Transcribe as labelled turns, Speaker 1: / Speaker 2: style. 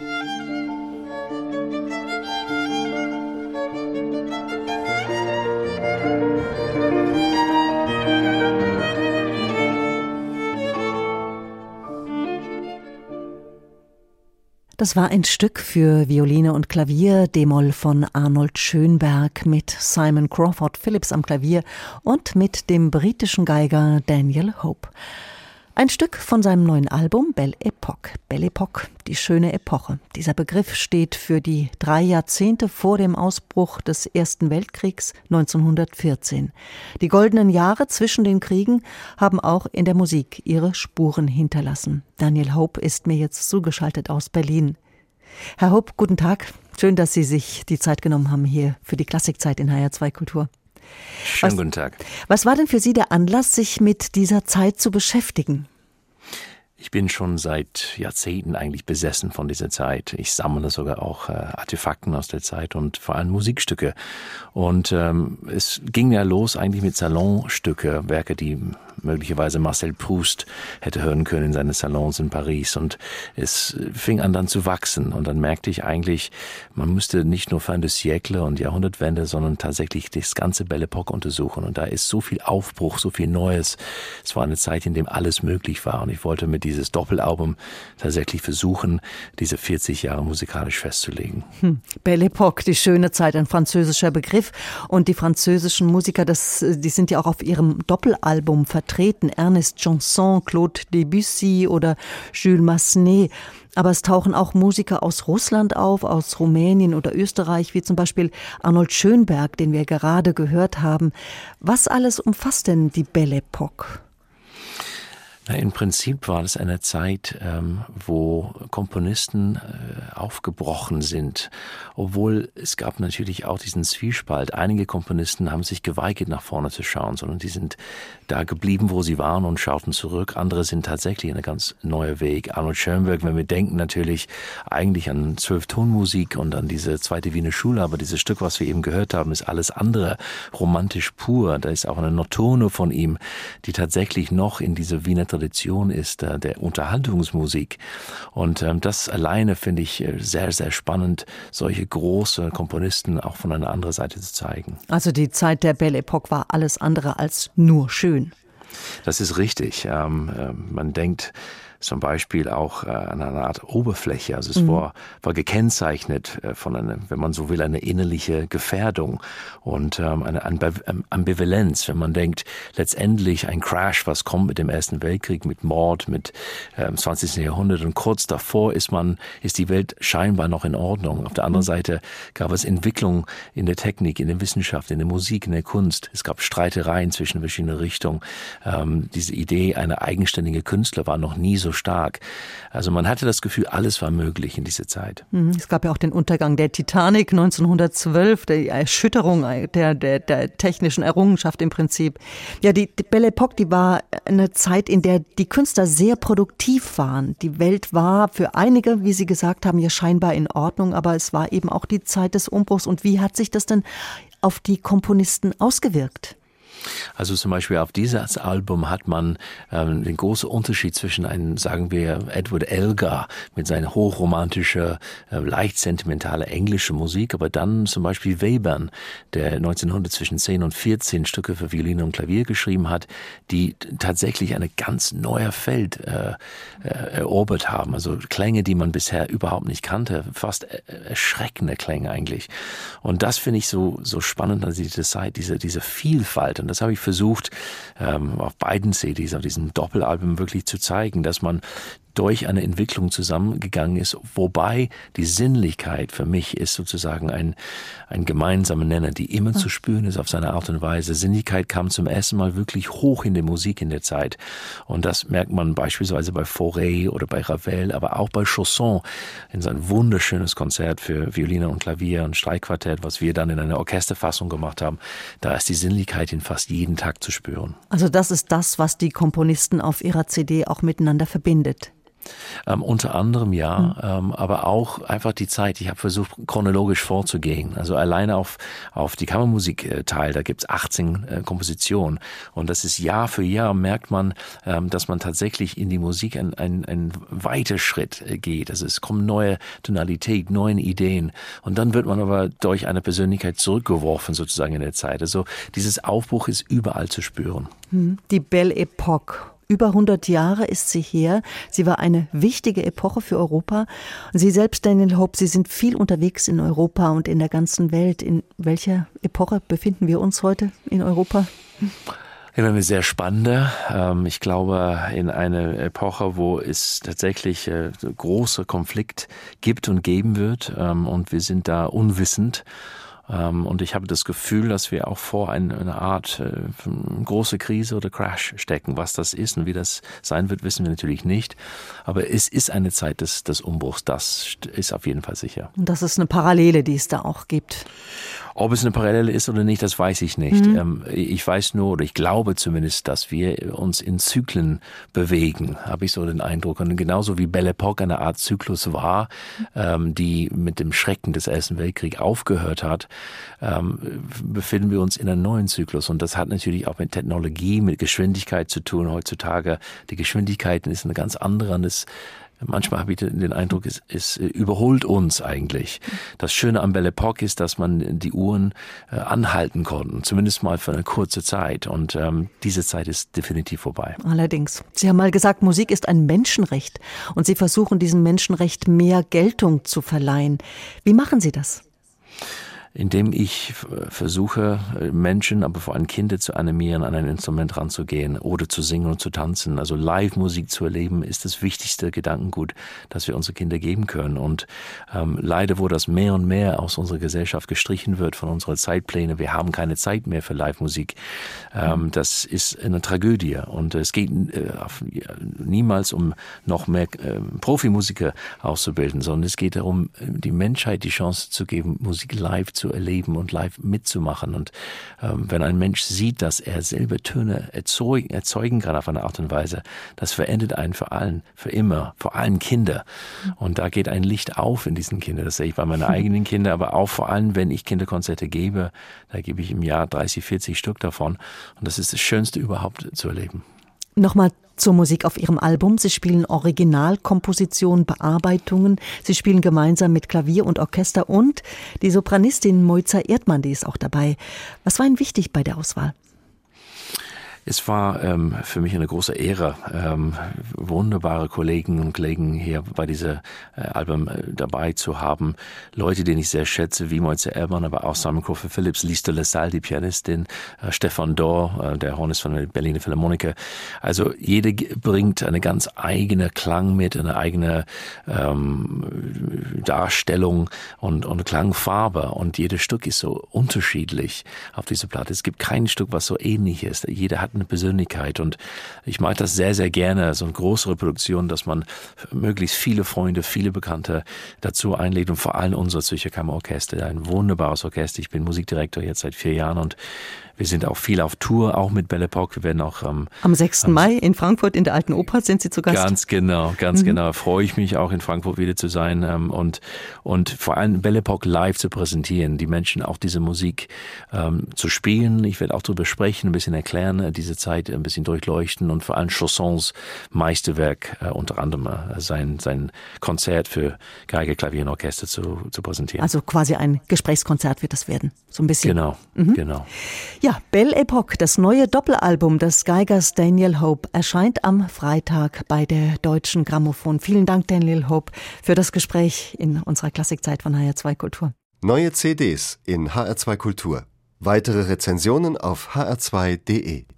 Speaker 1: Das war ein Stück für Violine und Klavier, D-Moll von Arnold Schönberg mit Simon Crawford Phillips am Klavier und mit dem britischen Geiger Daniel Hope. Ein Stück von seinem neuen Album Belle Epoque. Belle Epoque, die schöne Epoche. Dieser Begriff steht für die drei Jahrzehnte vor dem Ausbruch des Ersten Weltkriegs 1914. Die goldenen Jahre zwischen den Kriegen haben auch in der Musik ihre Spuren hinterlassen. Daniel Hope ist mir jetzt zugeschaltet aus Berlin. Herr Hope, guten Tag. Schön, dass Sie sich die Zeit genommen haben hier für die Klassikzeit in HR2 Kultur.
Speaker 2: Schönen was, guten Tag.
Speaker 1: Was war denn für Sie der Anlass, sich mit dieser Zeit zu beschäftigen?
Speaker 2: Ich bin schon seit Jahrzehnten eigentlich besessen von dieser Zeit. Ich sammle sogar auch äh, Artefakten aus der Zeit und vor allem Musikstücke. Und ähm, es ging ja los eigentlich mit Salonstücke, Werke, die möglicherweise Marcel Proust hätte hören können in seinen Salons in Paris. Und es fing an dann zu wachsen. Und dann merkte ich eigentlich, man müsste nicht nur Fin de siècle und Jahrhundertwende, sondern tatsächlich das ganze Belle Epoque untersuchen. Und da ist so viel Aufbruch, so viel Neues. Es war eine Zeit, in dem alles möglich war. Und ich wollte mit dieses Doppelalbum tatsächlich versuchen, diese 40 Jahre musikalisch festzulegen.
Speaker 1: Hm. Belle Epoque, die schöne Zeit, ein französischer Begriff. Und die französischen Musiker, das, die sind ja auch auf ihrem Doppelalbum vertreten vertreten, Ernest Janson, Claude Debussy oder Jules Massenet. Aber es tauchen auch Musiker aus Russland auf, aus Rumänien oder Österreich, wie zum Beispiel Arnold Schönberg, den wir gerade gehört haben. Was alles umfasst denn die Belle Epoque?
Speaker 2: Na, Im Prinzip war es eine Zeit, ähm, wo Komponisten äh, aufgebrochen sind, obwohl es gab natürlich auch diesen Zwiespalt. Einige Komponisten haben sich geweigert, nach vorne zu schauen, sondern die sind da geblieben, wo sie waren und schauten zurück. Andere sind tatsächlich eine ganz neue Weg. Arnold Schoenberg, wenn wir denken natürlich eigentlich an Zwölftonmusik und an diese zweite Wiener Schule, aber dieses Stück, was wir eben gehört haben, ist alles andere romantisch pur. Da ist auch eine Notturne von ihm, die tatsächlich noch in diese Wiener Tradition ist äh, der Unterhaltungsmusik. Und ähm, das alleine finde ich äh, sehr, sehr spannend, solche große Komponisten auch von einer anderen Seite zu zeigen.
Speaker 1: Also die Zeit der Belle Epoque war alles andere als nur schön.
Speaker 2: Das ist richtig. Ähm, äh, man denkt, zum Beispiel auch äh, an einer Art Oberfläche. Also es mhm. war, war gekennzeichnet äh, von einer, wenn man so will, eine innerliche Gefährdung und ähm, eine ähm, Ambivalenz, wenn man denkt, letztendlich ein Crash, was kommt mit dem Ersten Weltkrieg, mit Mord, mit ähm, 20. Jahrhundert und kurz davor ist man, ist die Welt scheinbar noch in Ordnung. Auf der anderen mhm. Seite gab es Entwicklung in der Technik, in der Wissenschaft, in der Musik, in der Kunst. Es gab Streitereien zwischen verschiedenen Richtungen. Ähm, diese Idee, eine eigenständige Künstler war noch nie so so stark. Also man hatte das Gefühl, alles war möglich in dieser Zeit.
Speaker 1: Mhm. Es gab ja auch den Untergang der Titanic 1912, die Erschütterung der, der, der technischen Errungenschaft im Prinzip. Ja, die, die Belle Epoque, die war eine Zeit, in der die Künstler sehr produktiv waren. Die Welt war für einige, wie Sie gesagt haben, ja scheinbar in Ordnung, aber es war eben auch die Zeit des Umbruchs. Und wie hat sich das denn auf die Komponisten ausgewirkt?
Speaker 2: Also zum Beispiel auf dieses Album hat man ähm, den großen Unterschied zwischen einem, sagen wir, Edward Elgar mit seiner hochromantischer, äh, leicht sentimentale englische Musik, aber dann zum Beispiel Webern, der 1900 zwischen 10 und 14 Stücke für Violine und Klavier geschrieben hat, die tatsächlich eine ganz neue Feld äh, äh, erobert haben. Also Klänge, die man bisher überhaupt nicht kannte, fast erschreckende Klänge eigentlich. Und das finde ich so so spannend an dieser Zeit, diese diese Vielfalt. Das habe ich versucht, ähm, auf beiden CDs, auf diesem Doppelalbum wirklich zu zeigen, dass man durch eine Entwicklung zusammengegangen ist, wobei die Sinnlichkeit für mich ist sozusagen ein, ein gemeinsamer Nenner, die immer zu spüren ist auf seine Art und Weise. Sinnlichkeit kam zum ersten Mal wirklich hoch in der Musik in der Zeit. Und das merkt man beispielsweise bei Fauré oder bei Ravel, aber auch bei Chausson in sein wunderschönes Konzert für Violine und Klavier und Streichquartett, was wir dann in einer Orchesterfassung gemacht haben. Da ist die Sinnlichkeit in fast jeden Tag zu spüren.
Speaker 1: Also das ist das, was die Komponisten auf ihrer CD auch miteinander verbindet.
Speaker 2: Ähm, unter anderem ja, mhm. ähm, aber auch einfach die Zeit. Ich habe versucht, chronologisch vorzugehen. Also alleine auf, auf die Kammermusik-Teil, da gibt's 18 äh, Kompositionen. Und das ist Jahr für Jahr, merkt man, ähm, dass man tatsächlich in die Musik ein, ein, ein weiter Schritt äh, geht. Also es kommen neue Tonalität, neue Ideen. Und dann wird man aber durch eine Persönlichkeit zurückgeworfen, sozusagen in der Zeit. Also dieses Aufbruch ist überall zu spüren.
Speaker 1: Hm. Die Belle Epoque über 100 Jahre ist sie her. Sie war eine wichtige Epoche für Europa. Sie selbst, Daniel Hope, Sie sind viel unterwegs in Europa und in der ganzen Welt. In welcher Epoche befinden wir uns heute in Europa?
Speaker 2: In eine sehr spannende. Ähm, ich glaube, in eine Epoche, wo es tatsächlich äh, große Konflikt gibt und geben wird. Ähm, und wir sind da unwissend. Ähm, und ich habe das Gefühl, dass wir auch vor einer Art äh, große Krise oder Crash stecken. Was das ist und wie das sein wird, wissen wir natürlich nicht. Aber es ist eine Zeit des, des Umbruchs. Das ist auf jeden Fall sicher.
Speaker 1: Und das ist eine Parallele, die es da auch gibt.
Speaker 2: Ob es eine Parallele ist oder nicht, das weiß ich nicht. Mhm. Ähm, ich weiß nur, oder ich glaube zumindest, dass wir uns in Zyklen bewegen, habe ich so den Eindruck. Und genauso wie Belle Epoque eine Art Zyklus war, ähm, die mit dem Schrecken des Ersten Weltkriegs aufgehört hat, ähm, befinden wir uns in einem neuen Zyklus. Und das hat natürlich auch mit Technologie, mit Geschwindigkeit zu tun heutzutage. Die Geschwindigkeit ist eine ganz andere. Und es Manchmal habe ich den Eindruck, es, es überholt uns eigentlich. Das Schöne am Belle Epoque ist, dass man die Uhren äh, anhalten konnte, zumindest mal für eine kurze Zeit. Und ähm, diese Zeit ist definitiv vorbei.
Speaker 1: Allerdings. Sie haben mal gesagt, Musik ist ein Menschenrecht und Sie versuchen diesem Menschenrecht mehr Geltung zu verleihen. Wie machen Sie das?
Speaker 2: Indem ich versuche, Menschen, aber vor allem Kinder zu animieren, an ein Instrument ranzugehen oder zu singen und zu tanzen. Also Live-Musik zu erleben, ist das wichtigste Gedankengut, das wir unseren Kindern geben können. Und ähm, leider, wo das mehr und mehr aus unserer Gesellschaft gestrichen wird von unseren Zeitplänen, wir haben keine Zeit mehr für Live-Musik. Ähm, das ist eine Tragödie. Und es geht äh, niemals um noch mehr äh, Profimusiker auszubilden, sondern es geht darum, die Menschheit die Chance zu geben, Musik live zu erleben und live mitzumachen. Und ähm, wenn ein Mensch sieht, dass er selber Töne erzeugen, erzeugen kann auf eine Art und Weise, das verändert einen für allen, für immer, vor allem Kinder. Und da geht ein Licht auf in diesen Kindern. Das sehe ich bei meinen eigenen Kindern, aber auch vor allem, wenn ich Kinderkonzerte gebe, da gebe ich im Jahr 30, 40 Stück davon. Und das ist das Schönste überhaupt zu erleben.
Speaker 1: Nochmal zur Musik auf Ihrem Album. Sie spielen Originalkompositionen, Bearbeitungen. Sie spielen gemeinsam mit Klavier und Orchester und die Sopranistin Moiza Erdmann, die ist auch dabei. Was war Ihnen wichtig bei der Auswahl?
Speaker 2: Es war ähm, für mich eine große Ehre, ähm, wunderbare Kollegen und Kollegen hier bei dieser äh, Album äh, dabei zu haben. Leute, die ich sehr schätze, wie Moitze Erban, aber auch Crawford Phillips, Liste LaSalle, die Pianistin, äh, Stefan Dor, äh, der Hornist von der Berliner Philharmoniker. Also jede bringt eine ganz eigene Klang mit, eine eigene ähm, Darstellung und, und Klangfarbe. Und jedes Stück ist so unterschiedlich auf dieser Platte. Es gibt kein Stück, was so ähnlich ist. Jeder hat eine Persönlichkeit. Und ich mag das sehr, sehr gerne, so eine größere Produktion, dass man möglichst viele Freunde, viele Bekannte dazu einlädt und vor allem unser Zürcher Kammerorchester, ein wunderbares Orchester. Ich bin Musikdirektor jetzt seit vier Jahren und wir sind auch viel auf Tour, auch mit Belle Epoque. Wir werden auch ähm,
Speaker 1: am 6. Am, Mai in Frankfurt in der Alten Oper sind Sie zu Gast.
Speaker 2: Ganz genau, ganz mhm. genau. Freue ich mich auch in Frankfurt wieder zu sein ähm, und und vor allem Belle Epoque live zu präsentieren, die Menschen auch diese Musik ähm, zu spielen. Ich werde auch darüber sprechen, ein bisschen erklären, äh, diese Zeit ein bisschen durchleuchten und vor allem Chaussons Meisterwerk äh, unter anderem äh, sein sein Konzert für Geige, Klavier und Orchester zu, zu präsentieren.
Speaker 1: Also quasi ein Gesprächskonzert wird das werden, so ein bisschen.
Speaker 2: Genau, mhm. genau.
Speaker 1: Ja, ja, Belle Epoque, das neue Doppelalbum des Geigers Daniel Hope, erscheint am Freitag bei der Deutschen Grammophon. Vielen Dank, Daniel Hope, für das Gespräch in unserer Klassikzeit von HR2 Kultur.
Speaker 3: Neue CDs in HR2 Kultur. Weitere Rezensionen auf hr2.de.